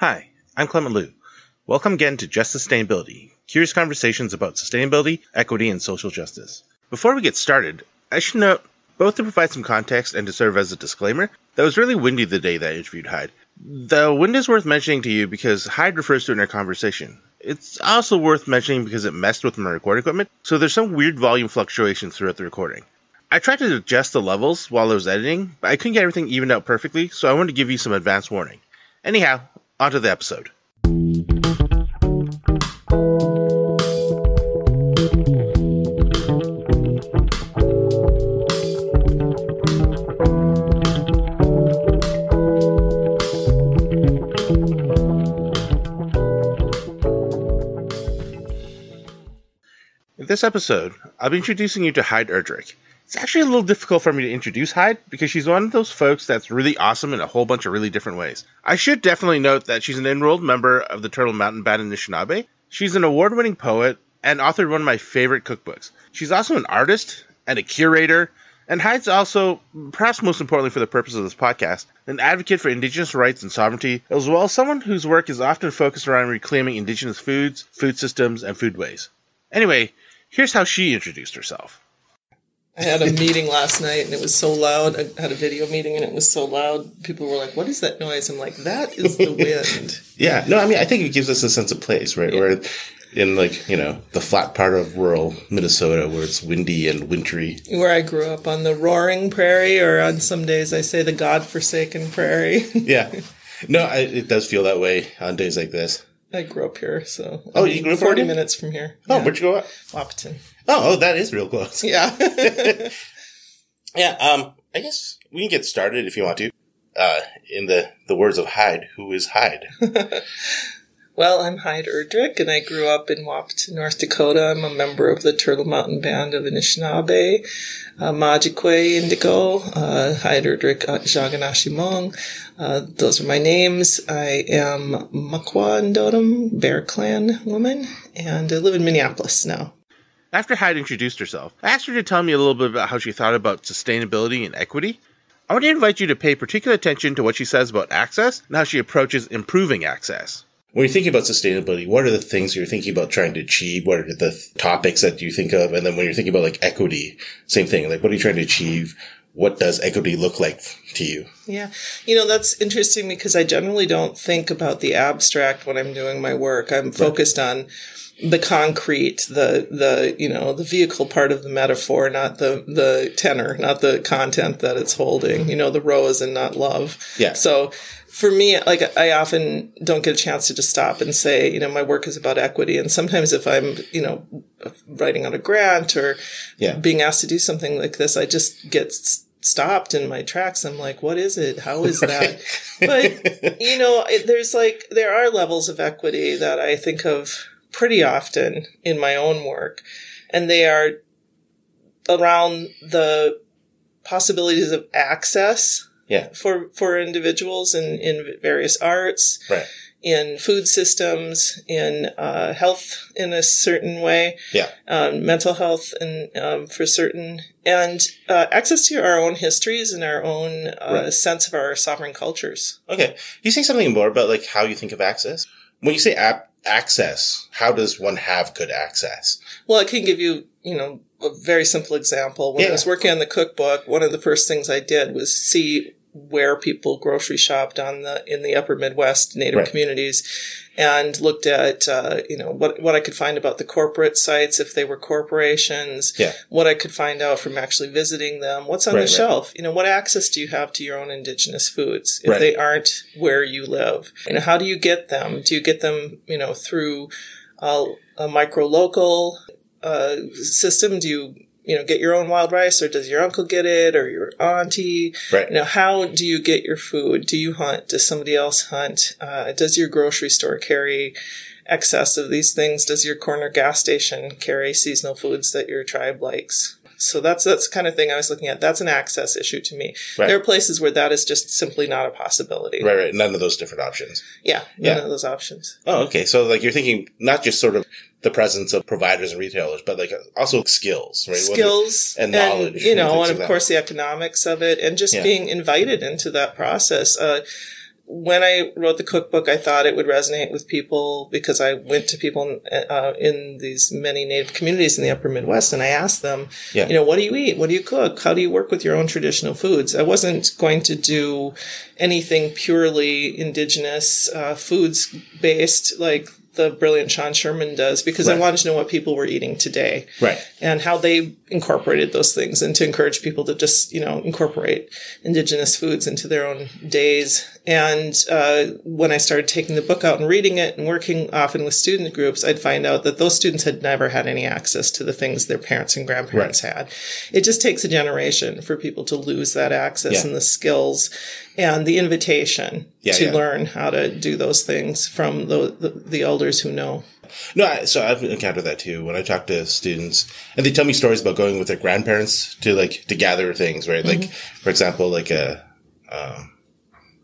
Hi, I'm Clement Loo. Welcome again to Just Sustainability, curious conversations about sustainability, equity, and social justice. Before we get started, I should note, both to provide some context and to serve as a disclaimer, that was really windy the day that I interviewed Heid. The wind is worth mentioning to you because Heid refers to it in our conversation. It's also worth mentioning because it messed with my recording equipment, so there's some weird volume fluctuations throughout the recording. I tried to adjust the levels while I was editing, but I couldn't get everything evened out perfectly, so I wanted to give you some advance warning. Anyhow, onto the episode. In this episode, I'll be introducing you to Heid Erdrich. It's actually a little difficult for me to introduce Heid because she's one of those folks that's really awesome in a whole bunch of really different ways. I should definitely note that she's an enrolled member of the Turtle Mountain Band in Anishinaabe. She's an award winning poet and authored one of my favorite cookbooks. She's also an artist and a curator, and Heid's also, perhaps most importantly for the purpose of this podcast, an advocate for Indigenous rights and sovereignty, as well as someone whose work is often focused around reclaiming Indigenous foods, food systems, and foodways. Anyway, here's how she introduced herself. I had a meeting last night and it was so loud. I had a video meeting and it was so loud. People were like, "What is that noise?" I'm like, "That is the wind." Yeah, no, I mean, I think it gives us a sense of place, right? Yeah. Where in like you know the flat part of rural Minnesota, where it's windy and wintry. Where I grew up on the roaring prairie, or on some days I say the god-forsaken prairie. Yeah, no, I, it does feel that way on days like this. I grew up here, so Oh, you grew up forty minutes from here. Oh, Yeah. where'd you go? up? Wahpeton. Oh, oh, that is real close. Yeah. Yeah, um, I guess we can get started if you want to. Uh, in the the words of Heid, who is Heid? Well, I'm Heid Erdrich, and I grew up in Wahpeton, North Dakota. I'm a member of the Turtle Mountain Band of Anishinaabe, uh, Majikwe Indigo, uh, Heid Erdrich uh, Jaganashimong. Uh, those are my names. I am Makwa Ndotum, Bear Clan woman, and I live in Minneapolis now. After Heid introduced herself, I asked her to tell me a little bit about how she thought about sustainability and equity. I want to invite you to pay particular attention to what she says about access and how she approaches improving access. When you're thinking about sustainability, what are the things you're thinking about trying to achieve? What are the th- topics that you think of? And then when you're thinking about like equity, same thing. Like, what are you trying to achieve? What does equity look like to you? Yeah. You know, that's interesting because I generally don't think about the abstract when I'm doing my work. I'm focused on the concrete, the the you know, the vehicle part of the metaphor, not the the tenor, not the content that it's holding. You know, the rose and not love. Yeah. So for me, like I often don't get a chance to just stop and say, you know, my work is about equity. And sometimes if I'm, you know, writing on a grant or Yeah. being asked to do something like this, I just get stopped in my tracks. I'm like, what is it? How is that? but, you know, it, there's like, there are levels of equity that I think of pretty often in my own work. And they are around the possibilities of access Yeah. for, for individuals in, in various arts, Right. in food systems, in uh, health in a certain way Yeah. um, mental health and um, for certain and uh, access to our own histories and our own uh, Right. sense of our sovereign cultures Okay. You say something more about like how you think of access? When you say app access, how does one have good access? well i can give you you know a very simple example. When i was working on the cookbook one of the first things i did was see where people grocery shopped on the in the upper midwest native Right. communities and looked at uh, you know what what i could find about the corporate sites if they were corporations Yeah. what I could find out from actually visiting them. What's on Right, the right. shelf? You know, what access do you have to your own indigenous foods if they aren't where you live? You know, how do you get them? Do you get them, you know, through uh, a micro local uh, system? Do you, you know, get your own wild rice or does your uncle get it or your auntie? Right. You know, how do you get your food? Do you hunt? Does somebody else hunt? Uh, does your grocery store carry excess of these things? Does your corner gas station carry seasonal foods that your tribe likes? So that's that's the kind of thing I was looking at. That's an access issue to me. Right. There are places where that is just simply not a possibility. Right, right. None of those different options. Yeah, none Yeah. of those options. Oh, okay. So like you're thinking not just sort of the presence of providers and retailers, but like also skills, right? Skills and knowledge you know, and like of that. course the economics of it, and just Yeah. being invited into that process. Uh, when I wrote the cookbook, I thought it would resonate with people because I went to people uh, in these many Native communities in the Upper Midwest, and I asked them, Yeah. you know, what do you eat? What do you cook? How do you work with your own traditional foods? I wasn't going to do anything purely indigenous uh, foods based like the brilliant Sean Sherman does because I wanted to know what people were eating today Right. and how they incorporated those things and to encourage people to just you know incorporate indigenous foods into their own days and uh, when i started taking the book out and reading it and working often with student groups i'd find out that those students had never had any access to the things their parents and grandparents had it just takes a generation for people to lose that access Yeah. and the skills and the invitation Yeah, to yeah. learn how to do those things from the, the, the elders who know No, I, so I've encountered that too when I talk to students, and they tell me stories about going with their grandparents to like to gather things, right? Like, Mm-hmm. for example, like a, um,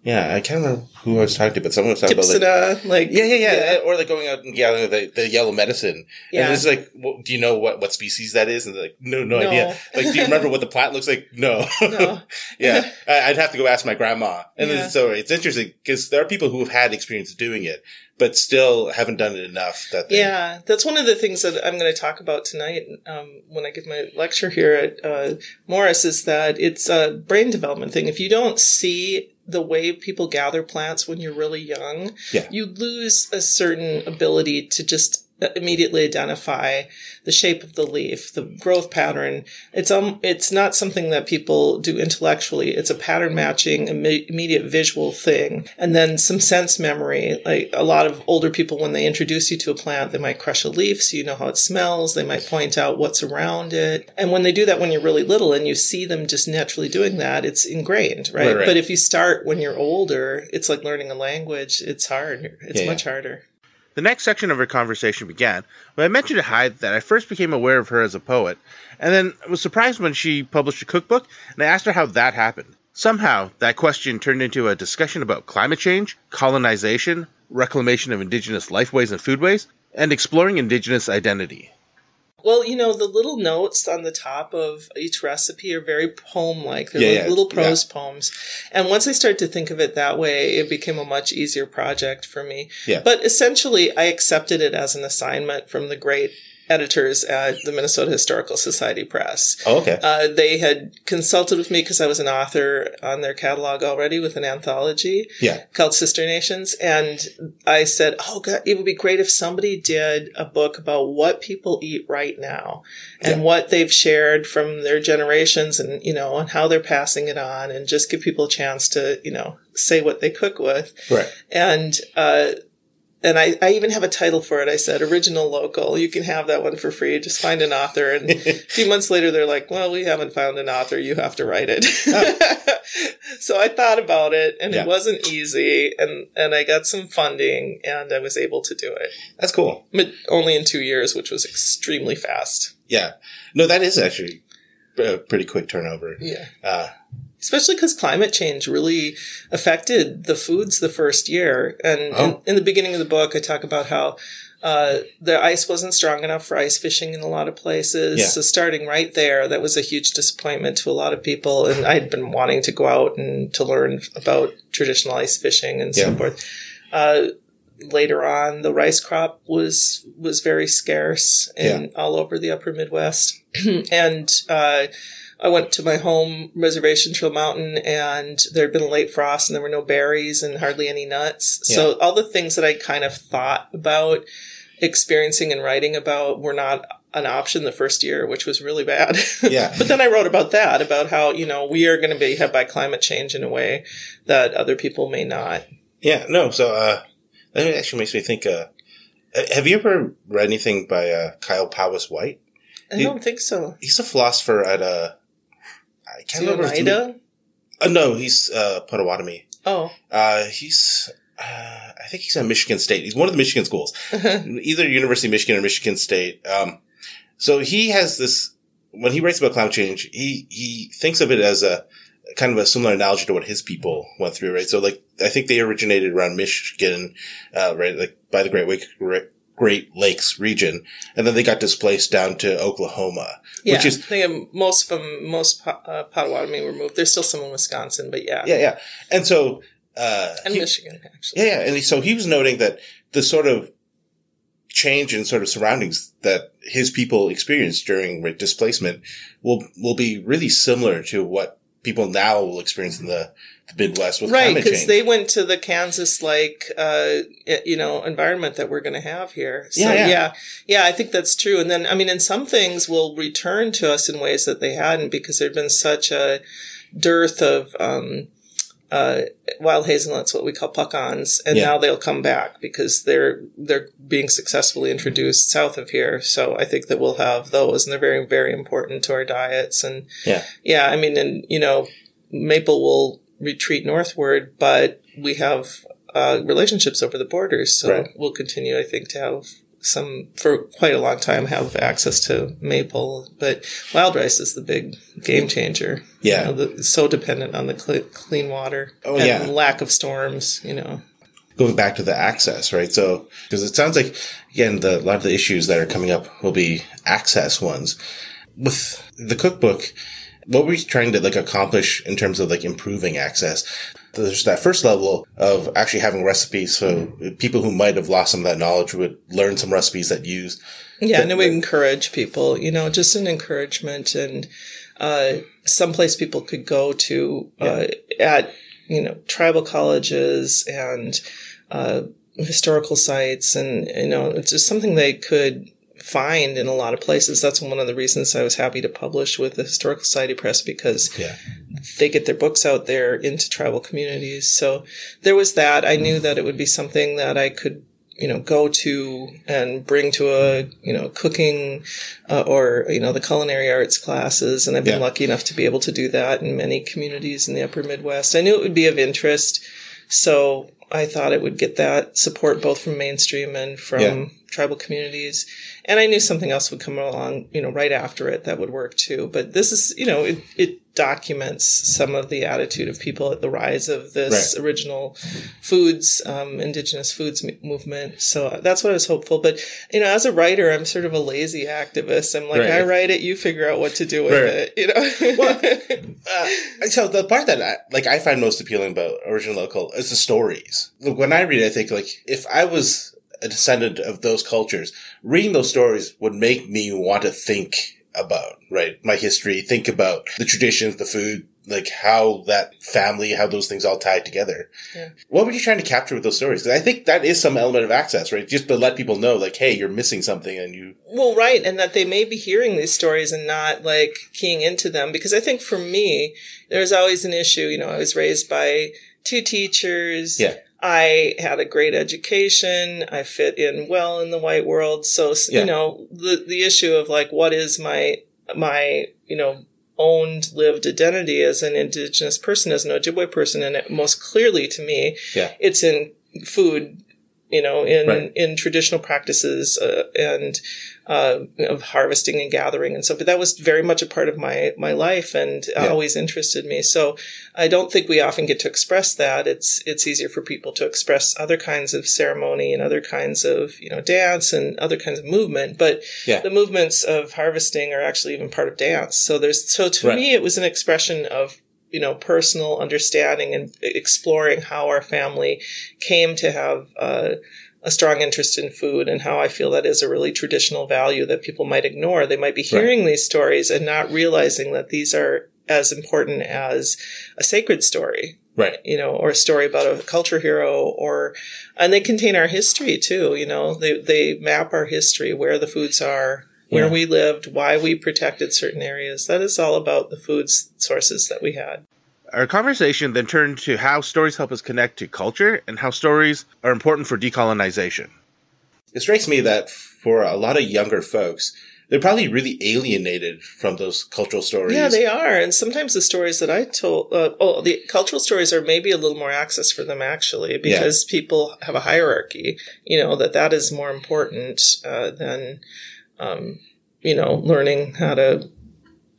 yeah, I can't remember who I was talking to, but someone was talking about like, like yeah, yeah, yeah, or like going out and gathering the, the yellow medicine. Yeah. And it's like, well, do you know what, what species that is? And they're like, no, no, No. idea. Like, do you remember what the plant looks like? No. No. yeah. I, I'd have to go ask my grandma. And Yeah. then, so it's interesting because there are people who have had experience doing it, but still haven't done it enough that they, Yeah, that's one of the things that I'm going to talk about tonight um, when I give my lecture here at uh, Morris is that it's a brain development thing. If you don't see the way people gather plants when you're really young, Yeah. you lose a certain ability to just immediately identify the shape of the leaf, the growth pattern. It's um, it's not something that people do intellectually. It's a pattern matching, imme- immediate visual thing, and then some sense memory. Like a lot of older people, when they introduce you to a plant, they might crush a leaf so you know how it smells. They might point out what's around it, and when they do that when you're really little and you see them just naturally doing that, it's ingrained, right? Right, right. But if you start when you're older, it's like learning a language. It's hard. It's Yeah, much harder. The next section of our conversation began when I mentioned to Heid that I first became aware of her as a poet, and then was surprised when she published a cookbook, and I asked her how that happened. Somehow, that question turned into a discussion about climate change, colonization, reclamation of indigenous lifeways and foodways, and exploring indigenous identity. Well, you know, the little notes on the top of each recipe are very poem like. They're Yeah, like yeah, little prose poems. And once I started to think of it that way, it became a much easier project for me. Yeah. But essentially, I accepted it as an assignment from the great editors at the Minnesota Historical Society Press. Oh, okay. Uh, they had consulted with me because I was an author on their catalog already with an anthology yeah. called Sister Nations. And I said, Oh, God, it would be great if somebody did a book about what people eat right now and Yeah. what they've shared from their generations and, you know, and how they're passing it on and just give people a chance to, you know, say what they cook with. Right. And, uh, and I, I even have a title for it. I said original local. You can have that one for free. Just find an author. And a few months later, they're like, well, we haven't found an author. You have to write it. so I thought about it and Yeah. it wasn't easy. And, and I got some funding and I was able to do it. That's cool. But only in two years, which was extremely fast. Yeah. No, that is actually a pretty quick turnover. Yeah. Uh, especially because climate change really affected the foods the first year. And Oh. in, in the beginning of the book, I talk about how uh, the ice wasn't strong enough for ice fishing in a lot of places. Yeah. So starting right there, that was a huge disappointment to a lot of people. And I'd been wanting to go out and to learn about traditional ice fishing and so forth. Uh, later on, the rice crop was was very scarce in all over the Upper Midwest, and uh, I went to my home reservation, Turtle Mountain, and there had been a late frost, and there were no berries and hardly any nuts. So all the things that I kind of thought about experiencing and writing about were not an option the first year, which was really bad. Yeah. but then I wrote about that, about how you know we are going to be hit by climate change in a way that other people may not. yeah. No. So uh, that actually makes me think. Uh, have you ever read anything by uh, Kyle Powys Whyte? I don't think so. He's a philosopher at a. I can't remember. if it's- Oneida? Uh, no, he's uh, Potawatomi. Oh, Uh, he's. Uh, I think he's at Michigan State. He's one of the Michigan schools, either University of Michigan or Michigan State. Um, so he has this. When he writes about climate change, he he thinks of it as a kind of a similar analogy to what his people went through, right? So, like, I think they originated around Michigan, uh, right, like by the Great Wake, Great Lakes region, and then they got displaced down to Oklahoma, yeah. which is I think most of them, most uh, Potawatomi were moved. There's still some in Wisconsin, but yeah, Yeah, yeah. And so uh, and he- Michigan actually. Yeah, yeah. And so he was noting that the sort of change in sort of surroundings that his people experienced during displacement will will be really similar to what people now will experience in the Midwest with right because they went to the kansas like uh you know environment that we're going to have here so Yeah, yeah. yeah yeah i think that's true and then i mean and some things will return to us in ways that they hadn't because there'd been such a dearth of um uh, wild hazelnuts, what we call puckons, and Yeah. now they'll come back because they're they're being successfully introduced south of here. So I think that we'll have those, and they're very very important to our diets. And Yeah. yeah, I mean, and you know, maple will retreat northward, but we have uh, relationships over the borders, so Right. we'll continue, I think, to have some for quite a long time have access to maple. But wild rice is the big game changer. Yeah. You know, the, so dependent on the cle clean water Oh, and yeah. lack of storms. You know. going back to the access, right? So, because it sounds like, again, the, a lot of the issues that are coming up will be access ones. With the cookbook, what were you trying to like accomplish in terms of like improving access? There's that first level of actually having recipes. So people who might have lost some of that knowledge would learn some recipes that use. Yeah, and But- it would encourage people, you know, just an encouragement and uh, someplace people could go to uh, at, you know, tribal colleges and uh, historical sites. And, you know, it's just something they could find in a lot of places. That's one of the reasons I was happy to publish with the Historical Society Press because Yeah. they get their books out there into tribal communities. So there was that. I knew that it would be something that I could, you know, go to and bring to a, you know, cooking uh, or, you know, the culinary arts classes. And I've been Yeah. lucky enough to be able to do that in many communities in the upper Midwest. I knew it would be of interest. So I thought it would get that support both from mainstream and from Yeah. Tribal communities. And I knew something else would come along, you know, right after it that would work too. But this is, you know, it, it documents some of the attitude of people at the rise of this Right. original foods, um, indigenous foods m- movement. So that's what I was hopeful. But, you know, as a writer, I'm sort of a lazy activist. I'm like, Right. I write it, you figure out what to do with Right. it, you know? Well, Uh, so the part that I, like I find most appealing about original local is the stories. Look, when I read it, I think like if I was a descendant of those cultures, reading those stories would make me want to think about right my history, think about the traditions, the food, like how that family, how those things all tie together. Yeah. What were you trying to capture with those stories? Because I think that is some element of access, right? Just to let people know, like, hey, you're missing something, and you Well, right, and that they may be hearing these stories and not like keying into them. Because I think for me, there's always an issue. You know, I was raised by two teachers. Yeah. I had a great education. I fit in well in the white world. So, Yeah. you know, the, the issue of like, what is my, my, you know, owned lived identity as an indigenous person, as an Ojibwe person. And it, most clearly to me, Yeah. it's in food, you know, in, Right. in traditional practices, uh, and, uh, of harvesting and gathering and so But that was very much a part of my, my life and Yeah. always interested me. So I don't think we often get to express that. It's, it's easier for people to express other kinds of ceremony and other kinds of, you know, dance and other kinds of movement. But Yeah. the movements of harvesting are actually even part of dance. So there's, so to Right. me, it was an expression of, you know, personal understanding and exploring how our family came to have, uh, a strong interest in food and how I feel that is a really traditional value that people might ignore. They might be hearing these stories and not realizing that these are as important as a sacred story, right. you know, or a story about a culture hero or, and they contain our history too, you know, they, they map our history, where the foods are, where Yeah. we lived, why we protected certain areas. That is all about the food sources that we had. Our conversation then turned to how stories help us connect to culture and how stories are important for decolonization. It strikes me that for a lot of younger folks, they're probably really alienated from those cultural stories. Yeah, they are. And sometimes the stories that I told, uh, oh, the cultural stories are maybe a little more access for them actually, because people have a hierarchy, you know, that that is more important, uh, than, um, you know, learning how to,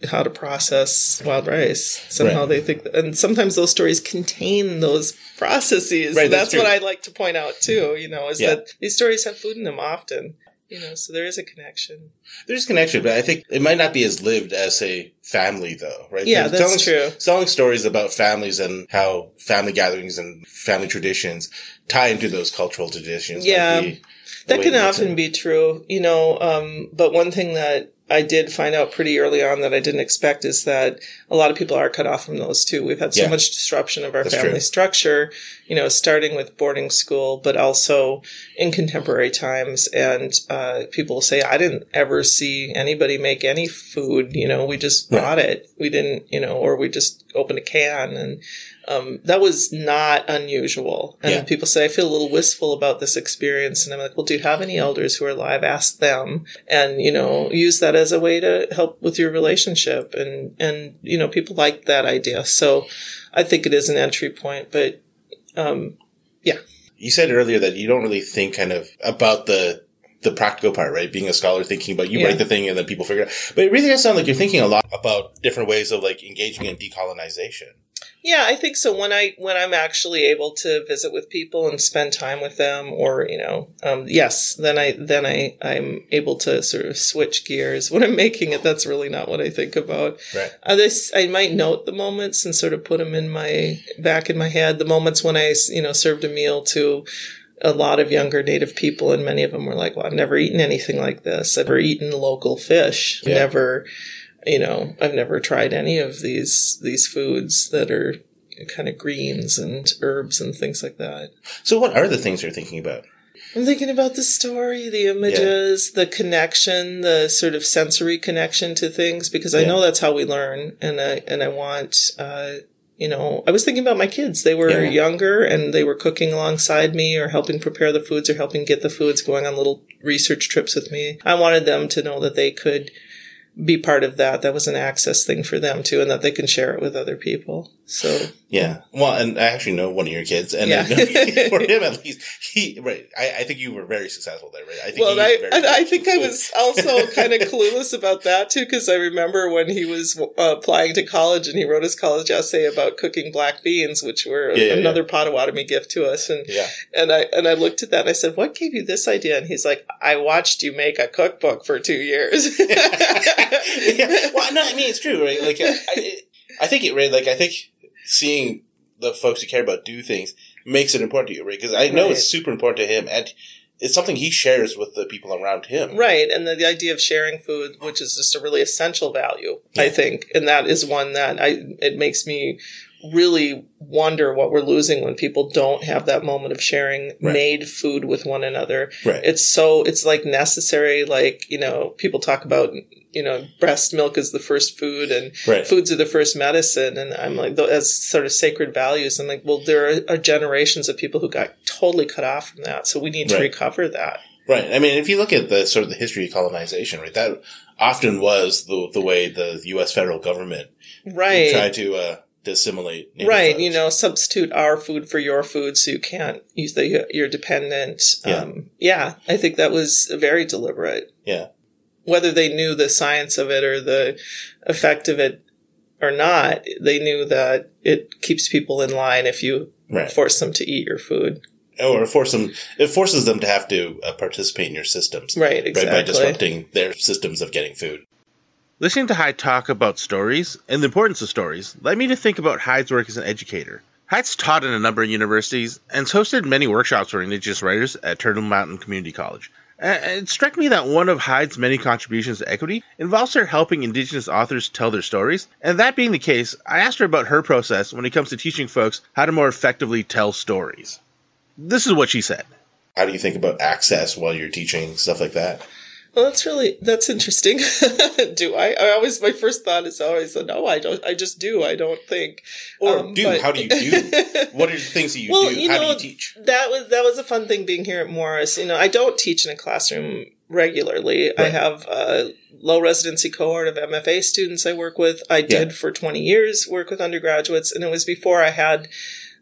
how to process wild rice. Somehow Right. they think, and sometimes those stories contain those processes. Right, that's that's what. I like to point out too, you know, is Yeah. that these stories have food in them often. You know, so there is a connection. There's a connection, but I think it might not be as lived as say family though, right? Yeah, They're that's telling, true. Telling stories about families and how family gatherings and family traditions tie into those cultural traditions. Yeah. be That can often be true, you know. Um, but one thing that I did find out pretty early on that I didn't expect is that a lot of people are cut off from those too. We've had so Yeah. much disruption of our That's family true. structure, you know, starting with boarding school, but also in contemporary times. And uh, people say, I didn't ever see anybody make any food. You know, we just Right. bought it. We didn't, you know, or we just opened a can and um, that was not unusual. And Yeah. people say, I feel a little wistful about this experience. And I'm like, well, do you have any elders who are alive? Ask them and, you know, use that as a way to help with your relationship. And, and, you know, people like that idea. So I think it is an entry point, but, um, yeah. You said earlier that you don't really think kind of about the the practical part, right? Being a scholar, thinking about you Yeah. write the thing and then people figure it out. But it really does sound like you're thinking a lot about different ways of like engaging in decolonization. Yeah, I think so. When I when I'm actually able to visit with people and spend time with them, or you know, um, yes, then I then I I'm able to sort of switch gears. When I'm making it, that's really not what I think about. Right. Uh, this I might note the moments and sort of put them in my back in my head. The moments when I you know served a meal to a lot of younger native people, and many of them were like, "Well, I've never eaten anything like this. I've never eaten local fish. Yeah. Never." you know, I've never tried any of these these foods that are kind of greens and herbs and things like that. So what are the things you're thinking about? I'm thinking about the story, the images, the connection, the sort of sensory connection to things because I Yeah. know that's how we learn and I and I want uh you know, I was thinking about my kids. They were Yeah. younger and they were cooking alongside me or helping prepare the foods or helping get the foods, going on little research trips with me. I wanted them to know that they could be part of that. That was an access thing for them too, and that they can share it with other people. So Yeah. Well, and I actually know one of your kids, and Yeah. For him at least, he right. I, I think you were very successful there, right? I think well, I, was very and I think I was also kind of clueless about that too, because I remember when he was uh, applying to college and he wrote his college essay about cooking black beans, which were Yeah, yeah, another Potawatomi gift to us. And Yeah. and I and I looked at that and I said, "What gave you this idea?" And he's like, "I watched you make a cookbook for two years." yeah. Well, no, I mean it's true, right? Like, I, I, I think it, right? Like, I think seeing the folks you care about do things makes it important to you, right? Because I know Right. it's super important to him, and it's something he shares with the people around him. Right, and the, the idea of sharing food, which is just a really essential value, I think, and that is one that I it makes me really wonder what we're losing when people don't have that moment of sharing Right. made food with one another. Right. It's so it's like necessary. Like you know, people talk about you know breast milk is the first food and right. foods are the first medicine, and I'm like as sort of sacred values. I'm like, well, there are, are generations of people who got totally cut off from that, so we need to Right. recover that. Right. I mean, if you look at the sort of the history of colonization, right, that often was the the way the U.S. federal government Right. tried to uh, assimilate. Right you know substitute our food for your food so you can't use the you're dependent Yeah. um yeah i think that was very deliberate Yeah. Whether they knew the science of it or the effect of it or not they knew that it keeps people in line if you Right. force them to eat your food or force them. It forces them to have to uh, participate in your systems. right exactly. Right, by disrupting their systems of getting food. Listening to Heid talk about stories and the importance of stories led me to think about Heid's work as an educator. Heid's taught in a number of universities and has hosted many workshops for Indigenous writers at Turtle Mountain Community College. It struck me that one of Heid's many contributions to equity involves her helping Indigenous authors tell their stories. And that being the case, I asked her about her process when it comes to teaching folks how to more effectively tell stories. This is what she said. How do you think about access while you're teaching stuff like that? Well that's really that's interesting do I? I always my first thought is always no i don't i just do i don't think Or Um, do? but- How do you do? What are the things that you Well, do? you how know, do you teach? that was that was a fun thing being here at Morris. You know, I don't teach in a classroom regularly. I have a low residency cohort of MFA students I work with. I did for 20 years work with undergraduates, and it was before I had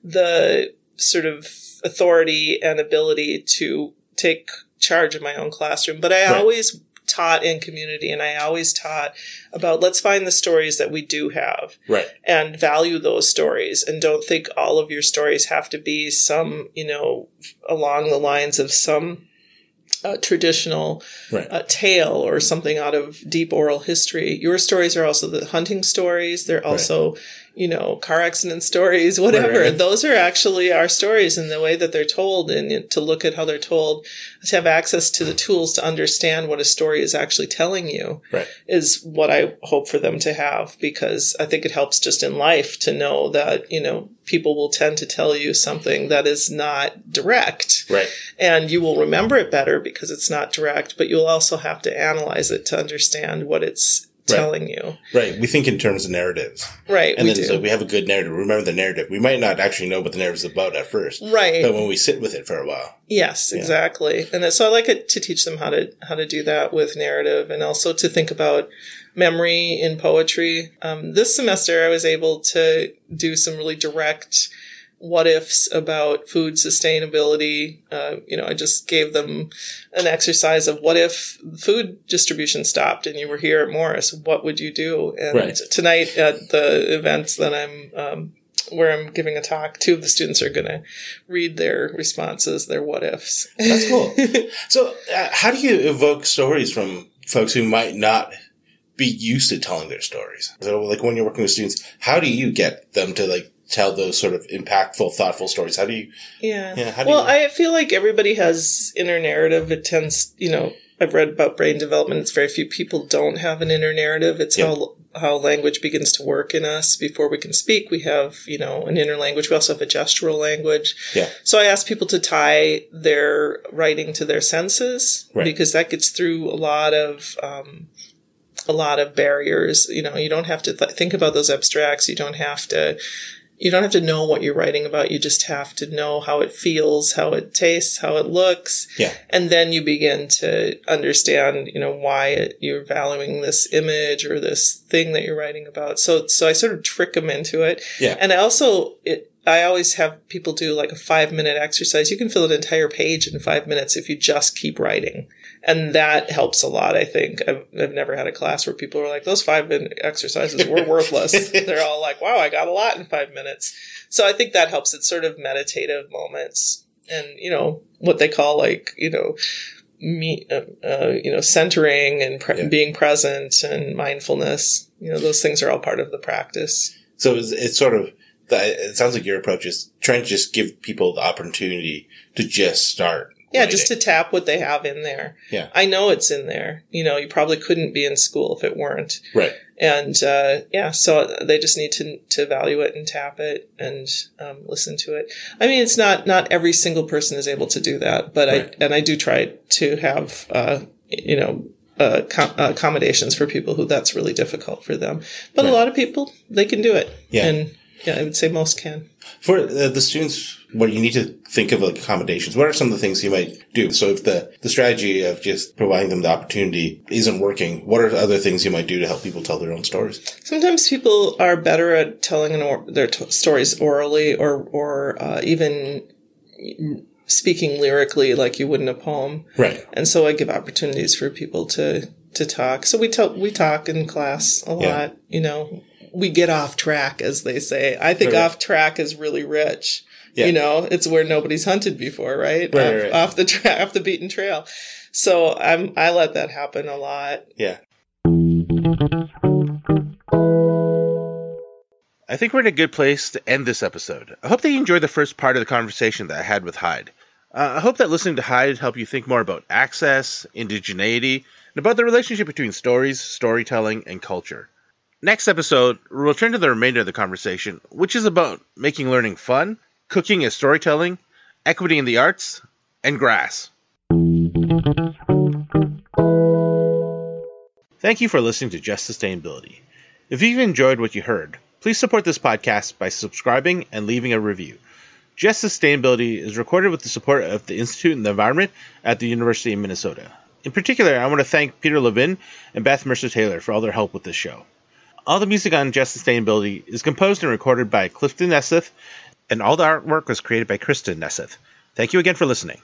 the sort of authority and ability to take charge of my own classroom. But I Right. always taught in community and I always taught about let's find the stories that we do have Right. and value those stories and don't think all of your stories have to be some, you know, along the lines of some a traditional Right. uh, tale or something out of deep oral history. Your stories are also the hunting stories. They're also, you know, car accident stories, whatever. right. Those are actually our stories and the way that they're told and to look at how they're told, to have access to the tools to understand what a story is actually telling you Right. is what I hope for them to have because I think it helps just in life to know that, you know, people will tend to tell you something that is not direct Right. and you will remember it better because it's not direct, but you'll also have to analyze it to understand what it's Right. telling you. Right. We think in terms of narratives. Right. And then do. so we have a good narrative. Remember the narrative. We might not actually know what the narrative is about at first. right. But when we sit with it for a while. Yes, exactly. And so I like it to teach them how to how to do that with narrative, and also to think about memory in poetry. Um, this semester, I was able to do some really direct what ifs about food sustainability. Uh, you know, I just gave them an exercise of what if food distribution stopped and you were here at Morris, what would you do? And Right. tonight at the event that I'm um, where I'm giving a talk, two of the students are going to read their responses, their what ifs. That's cool. so, uh, how do you evoke stories from folks who might not be used to telling their stories? So, like when you're working with students, how do you get them to like tell those sort of impactful, thoughtful stories? How do you? Yeah. Yeah, how do well, you- I feel like everybody has inner narrative. It tends, you know, I've read about brain development. It's very few people don't have an inner narrative. It's Yeah. how how language begins to work in us before we can speak. We have, you know, an inner language. We also have a gestural language. Yeah. So I ask people to tie their writing to their senses Right. because that gets through a lot of um, a lot of barriers. You know, you don't have to th- think about those abstracts. You don't have to. You don't have to know what you're writing about. You just have to know how it feels, how it tastes, how it looks, Yeah. and then you begin to understand, you know, why it, you're valuing this image or this thing that you're writing about. So, so I sort of trick them into it. Yeah. And I also, it, I always have people do like a five minute exercise. You can fill an entire page in five minutes if you just keep writing. And that helps a lot, I think. I've, I've never had a class where people are like, those five minute exercises were worthless. They're all like, wow, I got a lot in five minutes. So I think that helps. It's sort of meditative moments and, you know, what they call like, you know, me, uh, uh, you know, centering and pre- Yeah. being present and mindfulness. You know, those things are all part of the practice. So it's, it's sort of. It sounds like your approach is trying to just give people the opportunity to just start. Yeah, just to tap what they have in there. Yeah. I know it's in there. You know, you probably couldn't be in school if it weren't. right. And uh, yeah, so they just need to to value it and tap it and um, listen to it. I mean, it's not not every single person is able to do that, but Right. I and I do try to have uh, you know. Uh, com- accommodations for people who that's really difficult for them, but Right. a lot of people they can do it, Yeah. and yeah, I would say most can. For uh, the students, what you need to think of like accommodations. What are some of the things you might do? So if the, the strategy of just providing them the opportunity isn't working, what are other things you might do to help people tell their own stories? Sometimes people are better at telling an or- their t- stories orally, or or uh, even speaking lyrically, like you would in a poem. Right. And so I give opportunities for people to to talk. So we tell we talk in class a lot. Yeah. You know, we get off track, as they say. I think Right. off track is really rich. Yeah. You know, it's where nobody's hunted before, right? Right, off, right. off the track, off the beaten trail. So I'm I let that happen a lot. Yeah. I think we're in a good place to end this episode. I hope that you enjoyed the first part of the conversation that I had with Heid. Uh, I hope that listening to Heid helped you think more about access, indigeneity, and about the relationship between stories, storytelling, and culture. Next episode, we'll return to the remainder of the conversation, which is about making learning fun, cooking as storytelling, equity in the arts, and grass. Thank you for listening to Just Sustainability. If you've enjoyed what you heard, please support this podcast by subscribing and leaving a review. Just Sustainability is recorded with the support of the Institute and the Environment at the University of Minnesota. In particular, I want to thank Peter Levin and Beth Mercer Taylor for all their help with this show. All the music on Just Sustainability is composed and recorded by Clifton Nesseth, and all the artwork was created by Kristen Nesseth. Thank you again for listening.